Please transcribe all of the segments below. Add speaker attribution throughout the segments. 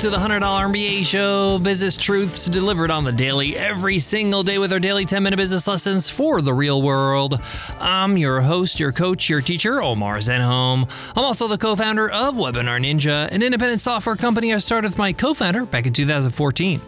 Speaker 1: to the $100 MBA show, business truths delivered on the daily every single day with our daily 10 minute business lessons for the real world. I'm your host, your coach, your teacher, Omar Zenhom. I'm also the co founder of Webinar Ninja, an independent software company I started with my co founder back in 2014.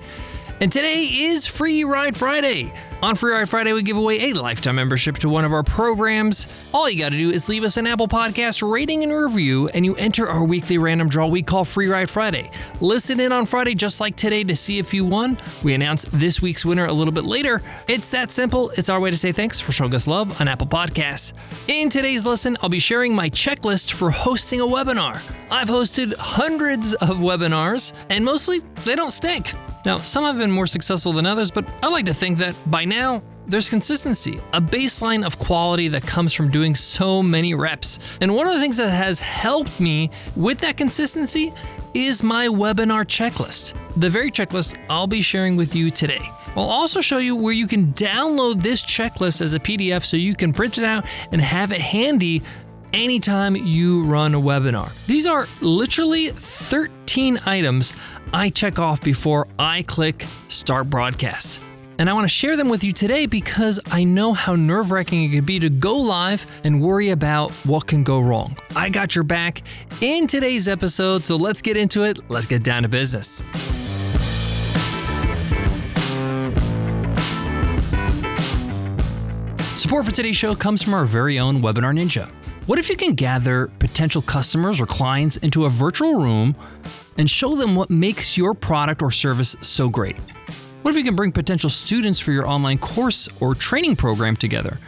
Speaker 1: And today is Free Ride Friday. On Free Ride Friday, we give away a lifetime membership to one of our programs. All you got to do is leave us an Apple Podcast rating and review, and you enter our weekly random draw we call Free Ride Friday. Listen in on Friday, just like today, to see if you won. We announce this week's winner a little bit later. It's that simple. It's our way to say thanks for showing us love on Apple Podcasts. In today's lesson, I'll be sharing my checklist for hosting a webinar. I've hosted hundreds of webinars, and mostly they don't stink. Now, some have been more successful than others, but I like to think that by now, there's consistency, a baseline of quality that comes from doing so many reps. And one of the things that has helped me with that consistency is my webinar checklist, the very checklist I'll be sharing with you today. I'll also show you where you can download this checklist as a PDF so you can print it out and have it handy anytime you run a webinar. These are literally 13 items I check off before I click start broadcast. And I want to share them with you today because I know how nerve wracking it could be to go live and worry about what can go wrong. I got your back in today's episode, so let's get into it. Let's get down to business. Support for today's show comes from our very own Webinar Ninja. What if you can gather potential customers or clients into a virtual room and show them what makes your product or service so great? What if you can bring potential students for your online course or training program together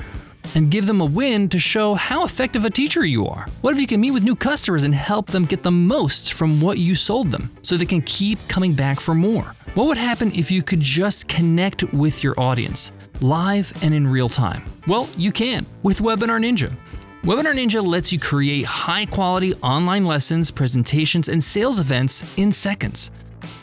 Speaker 1: and give them a win to show how effective a teacher you are? What if you can meet with new customers and help them get the most from what you sold them so they can keep coming back for more? What would happen if you could just connect with your audience, live and in real time? Well, you can with Webinar Ninja. Webinar Ninja lets you create high quality online lessons, presentations, and sales events in seconds.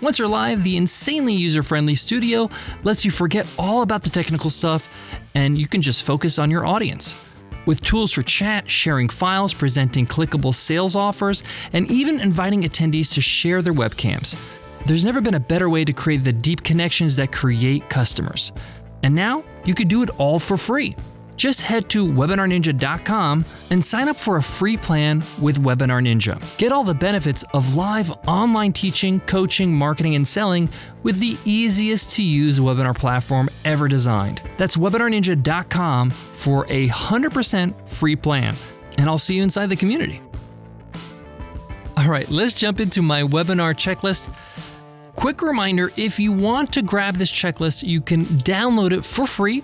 Speaker 1: Once you're live, the insanely user friendly studio lets you forget all about the technical stuff and you can just focus on your audience. With tools for chat, sharing files, presenting clickable sales offers, and even inviting attendees to share their webcams. There's never been a better way to create the deep connections that create customers. And now you could do it all for free just head to webinarninja.com and sign up for a free plan with Webinar Ninja. Get all the benefits of live online teaching, coaching, marketing, and selling with the easiest to use webinar platform ever designed. That's webinarninja.com for a 100% free plan. And I'll see you inside the community. All right, let's jump into my webinar checklist. Quick reminder if you want to grab this checklist, you can download it for free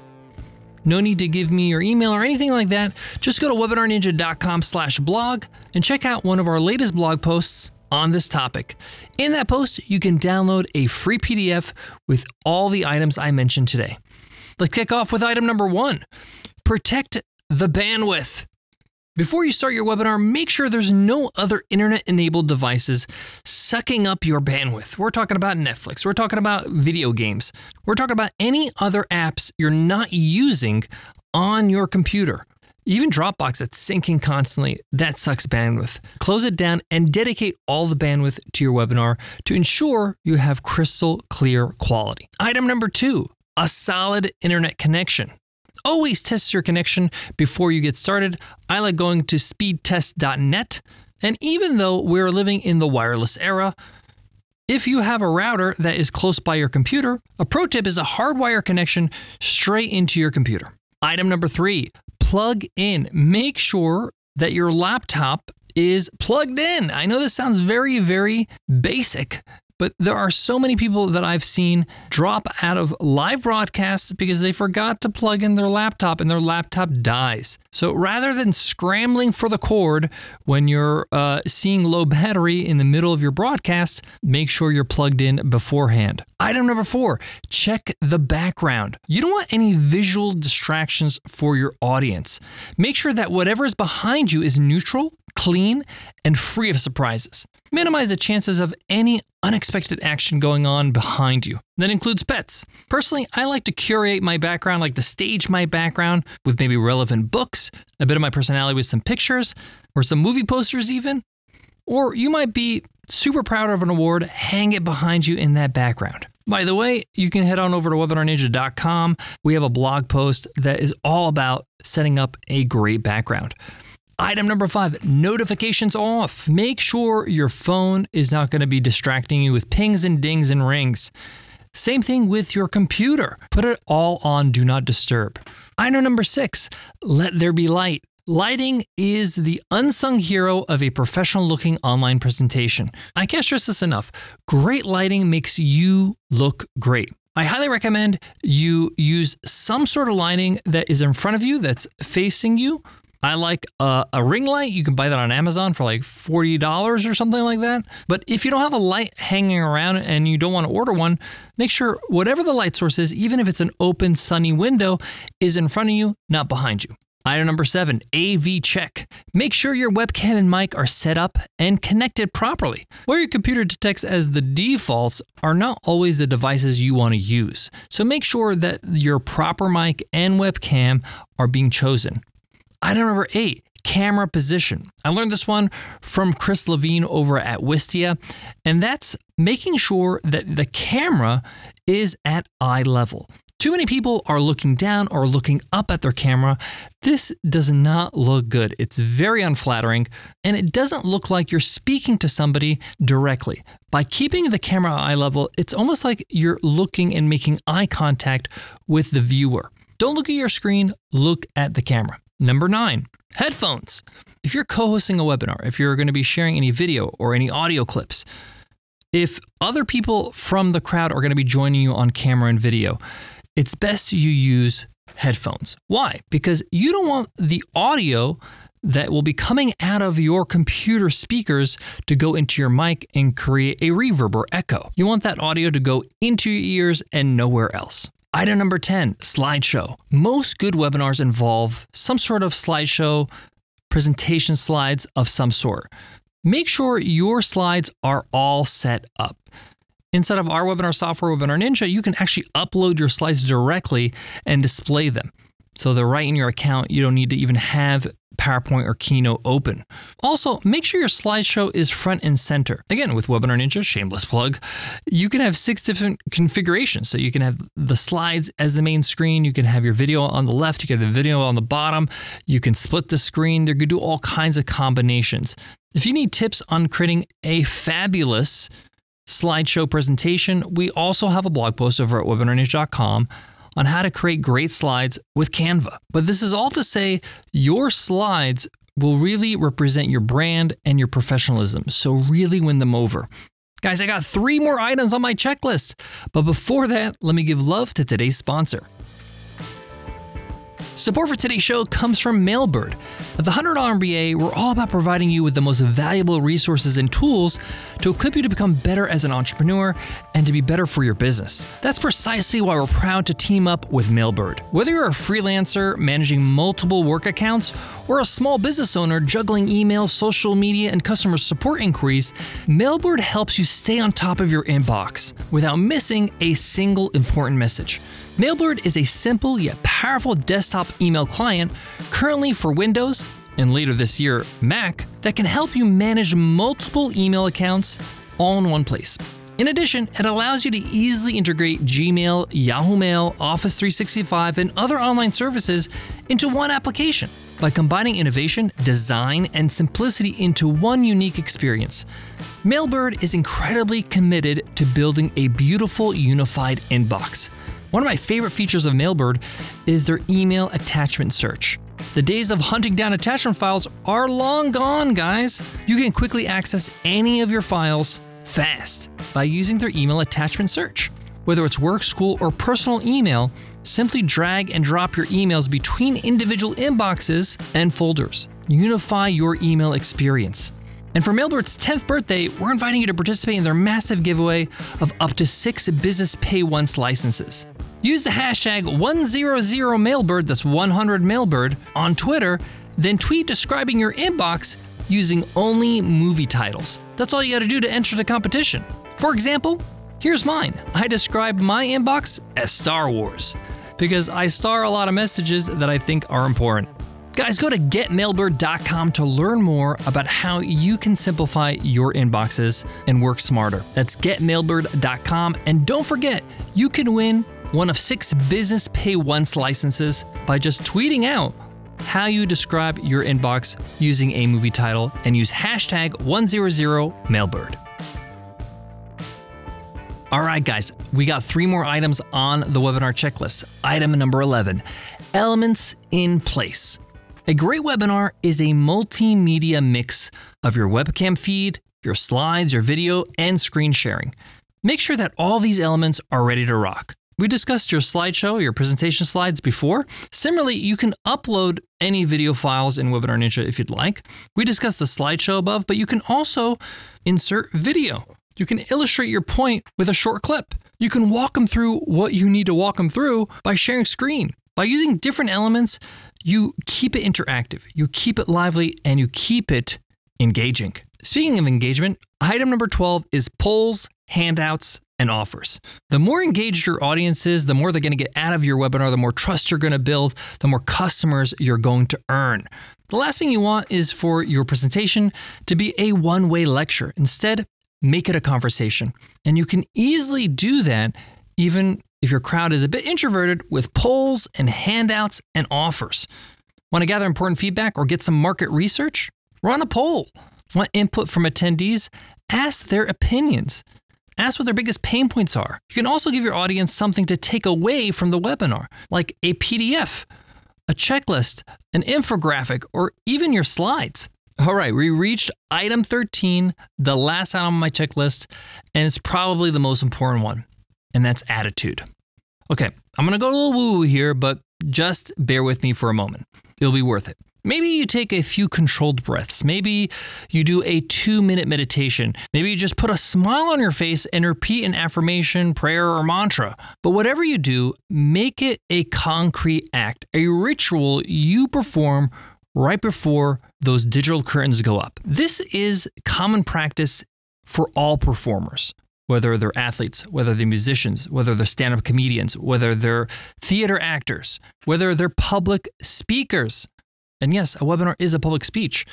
Speaker 1: no need to give me your email or anything like that. Just go to webinarninja.com slash blog and check out one of our latest blog posts on this topic. In that post, you can download a free PDF with all the items I mentioned today. Let's kick off with item number one protect the bandwidth. Before you start your webinar, make sure there's no other internet enabled devices sucking up your bandwidth. We're talking about Netflix, we're talking about video games, we're talking about any other apps you're not using on your computer. Even Dropbox that's syncing constantly, that sucks bandwidth. Close it down and dedicate all the bandwidth to your webinar to ensure you have crystal clear quality. Item number two a solid internet connection. Always test your connection before you get started. I like going to speedtest.net. And even though we're living in the wireless era, if you have a router that is close by your computer, a pro tip is a hardwire connection straight into your computer. Item number three plug in. Make sure that your laptop is plugged in. I know this sounds very, very basic, but there are so many people that I've seen drop out of live broadcasts because they forgot to plug in their laptop and their laptop dies. So rather than scrambling for the cord when you're uh, seeing low battery in the middle of your broadcast, make sure you're plugged in beforehand. Item number four check the background. You don't want any visual distractions for your audience. Make sure that whatever is behind you is neutral, clean, and free of surprises. Minimize the chances of any unexpected action going on behind you. That includes pets. Personally, I like to curate my background, like to stage my background with maybe relevant books, a bit of my personality with some pictures, or some movie posters, even. Or you might be super proud of an award, hang it behind you in that background. By the way, you can head on over to webinarninja.com. We have a blog post that is all about setting up a great background. Item number five notifications off. Make sure your phone is not going to be distracting you with pings and dings and rings. Same thing with your computer. Put it all on do not disturb. Item number six let there be light. Lighting is the unsung hero of a professional looking online presentation. I can't stress this enough. Great lighting makes you look great. I highly recommend you use some sort of lighting that is in front of you, that's facing you. I like a, a, ring light. You can buy that on Amazon for like $40 or something like that. But if you don't have a light hanging around and you don't want to order one, make sure whatever the light source is, even if it's an open, sunny window, is in front of you, not behind you. Item number seven, AV check. Make sure your webcam and mic are set up and connected properly. Where your computer detects as the defaults are not always the devices you want to use. So make sure that your proper mic and webcam are being chosen. Item number eight, camera position. I learned this one from Chris Lavigne over at Wistia, and that's making sure that the camera is at eye level. Too many people are looking down or looking up at their camera. This does not look good. It's very unflattering, and it doesn't look like you're speaking to somebody directly. By keeping the camera eye level, it's almost like you're looking and making eye contact with the viewer. Don't look at your screen, look at the camera. Number nine, headphones. If you're co hosting a webinar, if you're going to be sharing any video or any audio clips, if other people from the crowd are going to be joining you on camera and video, it's best you use headphones. Why? Because you don't want the audio that will be coming out of your computer speakers to go into your mic and create a reverb or echo. You want that audio to go into your ears and nowhere else. Item number 10 slideshow. Most good webinars involve some sort of slideshow, presentation slides of some sort. Make sure your slides are all set up. Inside of our webinar software, Webinar Ninja, you can actually upload your slides directly and display them. So they're right in your account. You don't need to even have PowerPoint or Keynote open. Also, make sure your slideshow is front and center. Again, with Webinar Ninja, shameless plug, you can have six different configurations. So you can have the slides as the main screen, you can have your video on the left, you can have the video on the bottom, you can split the screen. Going to do all kinds of combinations. If you need tips on creating a fabulous slideshow presentation, we also have a blog post over at webinarninja.com on how to create great slides with Canva. But this is all to say your slides will really represent your brand and your professionalism. So, really win them over. Guys, I got three more items on my checklist. But before that, let me give love to today's sponsor. Support for today's show comes from Mailbird. At the $100 MBA, we're all about providing you with the most valuable resources and tools to equip you to become better as an entrepreneur and to be better for your business. That's precisely why we're proud to team up with Mailbird. Whether you're a freelancer managing multiple work accounts or a small business owner juggling email, social media, and customer support inquiries, Mailbird helps you stay on top of your inbox without missing a single important message. Mailbird is a simple yet powerful desktop email client currently for Windows and later this year Mac that can help you manage multiple email accounts all in one place. In addition, it allows you to easily integrate Gmail, Yahoo Mail, Office 365, and other online services into one application by combining innovation, design, and simplicity into one unique experience. Mailbird is incredibly committed to building a beautiful unified inbox. One of my favorite features of Mailbird is their email attachment search. The days of hunting down attachment files are long gone, guys. You can quickly access any of your files fast by using their email attachment search. Whether it's work, school, or personal email, simply drag and drop your emails between individual inboxes and folders. Unify your email experience. And for Mailbird's 10th birthday, we're inviting you to participate in their massive giveaway of up to six Business Pay Once licenses. Use the hashtag 100mailbird, that's 100 mailbird, on Twitter, then tweet describing your inbox using only movie titles. That's all you gotta do to enter the competition. For example, here's mine. I describe my inbox as Star Wars because I star a lot of messages that I think are important. Guys, go to getmailbird.com to learn more about how you can simplify your inboxes and work smarter. That's getmailbird.com. And don't forget, you can win one of six Business Pay Once licenses by just tweeting out how you describe your inbox using a movie title and use hashtag 100mailbird. All right, guys, we got three more items on the webinar checklist. Item number 11 Elements in Place. A great webinar is a multimedia mix of your webcam feed, your slides, your video, and screen sharing. Make sure that all these elements are ready to rock. We discussed your slideshow, your presentation slides before. Similarly, you can upload any video files in Webinar Ninja if you'd like. We discussed the slideshow above, but you can also insert video. You can illustrate your point with a short clip. You can walk them through what you need to walk them through by sharing screen. By using different elements, you keep it interactive, you keep it lively, and you keep it engaging. Speaking of engagement, item number 12 is polls, handouts, and offers. The more engaged your audience is, the more they're going to get out of your webinar, the more trust you're going to build, the more customers you're going to earn. The last thing you want is for your presentation to be a one way lecture. Instead, make it a conversation. And you can easily do that even if your crowd is a bit introverted with polls and handouts and offers. Want to gather important feedback or get some market research? Run a poll. Want input from attendees? Ask their opinions. Ask what their biggest pain points are. You can also give your audience something to take away from the webinar, like a PDF, a checklist, an infographic, or even your slides. All right, we reached item 13, the last item on my checklist, and it's probably the most important one, and that's attitude. Okay, I'm gonna go a little woo woo here, but just bear with me for a moment. It'll be worth it. Maybe you take a few controlled breaths. Maybe you do a two minute meditation. Maybe you just put a smile on your face and repeat an affirmation, prayer, or mantra. But whatever you do, make it a concrete act, a ritual you perform right before those digital curtains go up. This is common practice for all performers whether they're athletes, whether they're musicians, whether they're stand up comedians, whether they're theater actors, whether they're public speakers. And yes, a webinar is a public speech.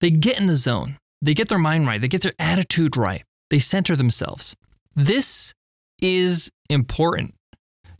Speaker 1: They get in the zone, they get their mind right, they get their attitude right, they center themselves. This is important.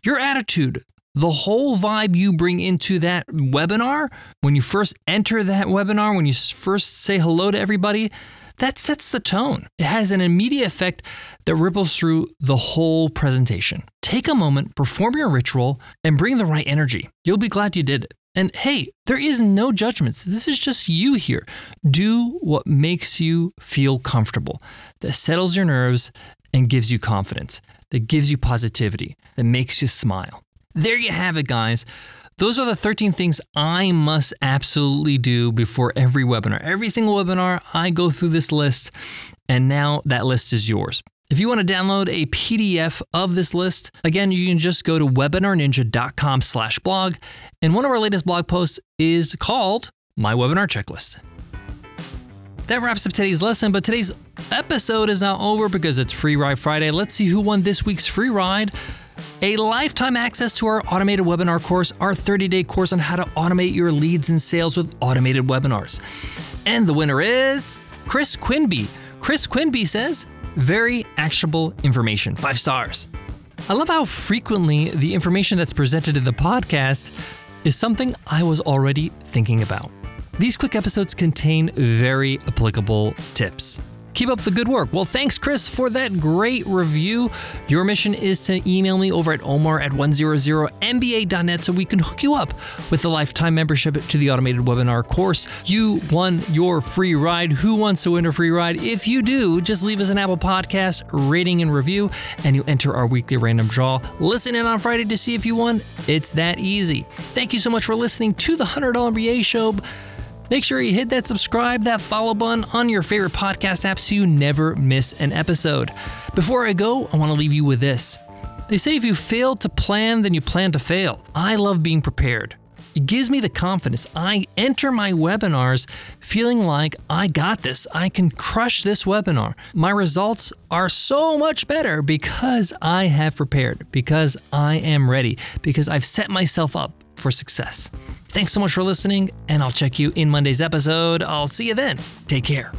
Speaker 1: Your attitude, the whole vibe you bring into that webinar, when you first enter that webinar, when you first say hello to everybody, that sets the tone. It has an immediate effect that ripples through the whole presentation. Take a moment, perform your ritual, and bring the right energy. You'll be glad you did it. And hey, there is no judgments. This is just you here. Do what makes you feel comfortable, that settles your nerves and gives you confidence, that gives you positivity, that makes you smile. There you have it, guys. Those are the 13 things I must absolutely do before every webinar. Every single webinar, I go through this list, and now that list is yours. If you want to download a PDF of this list, again, you can just go to webinarninja.com slash blog. And one of our latest blog posts is called My Webinar Checklist. That wraps up today's lesson, but today's episode is not over because it's Free Ride Friday. Let's see who won this week's free ride a lifetime access to our automated webinar course, our 30 day course on how to automate your leads and sales with automated webinars. And the winner is Chris Quinby. Chris Quinby says, very actionable information, five stars. I love how frequently the information that's presented in the podcast is something I was already thinking about. These quick episodes contain very applicable tips. Keep up the good work. Well, thanks, Chris, for that great review. Your mission is to email me over at omar at 100mba.net so we can hook you up with a lifetime membership to the automated webinar course. You won your free ride. Who wants to win a free ride? If you do, just leave us an Apple Podcast rating and review, and you enter our weekly random draw. Listen in on Friday to see if you won. It's that easy. Thank you so much for listening to the $100 MBA show. Make sure you hit that subscribe, that follow button on your favorite podcast app so you never miss an episode. Before I go, I want to leave you with this. They say if you fail to plan, then you plan to fail. I love being prepared. It gives me the confidence. I enter my webinars feeling like I got this. I can crush this webinar. My results are so much better because I have prepared, because I am ready, because I've set myself up for success. Thanks so much for listening, and I'll check you in Monday's episode. I'll see you then. Take care.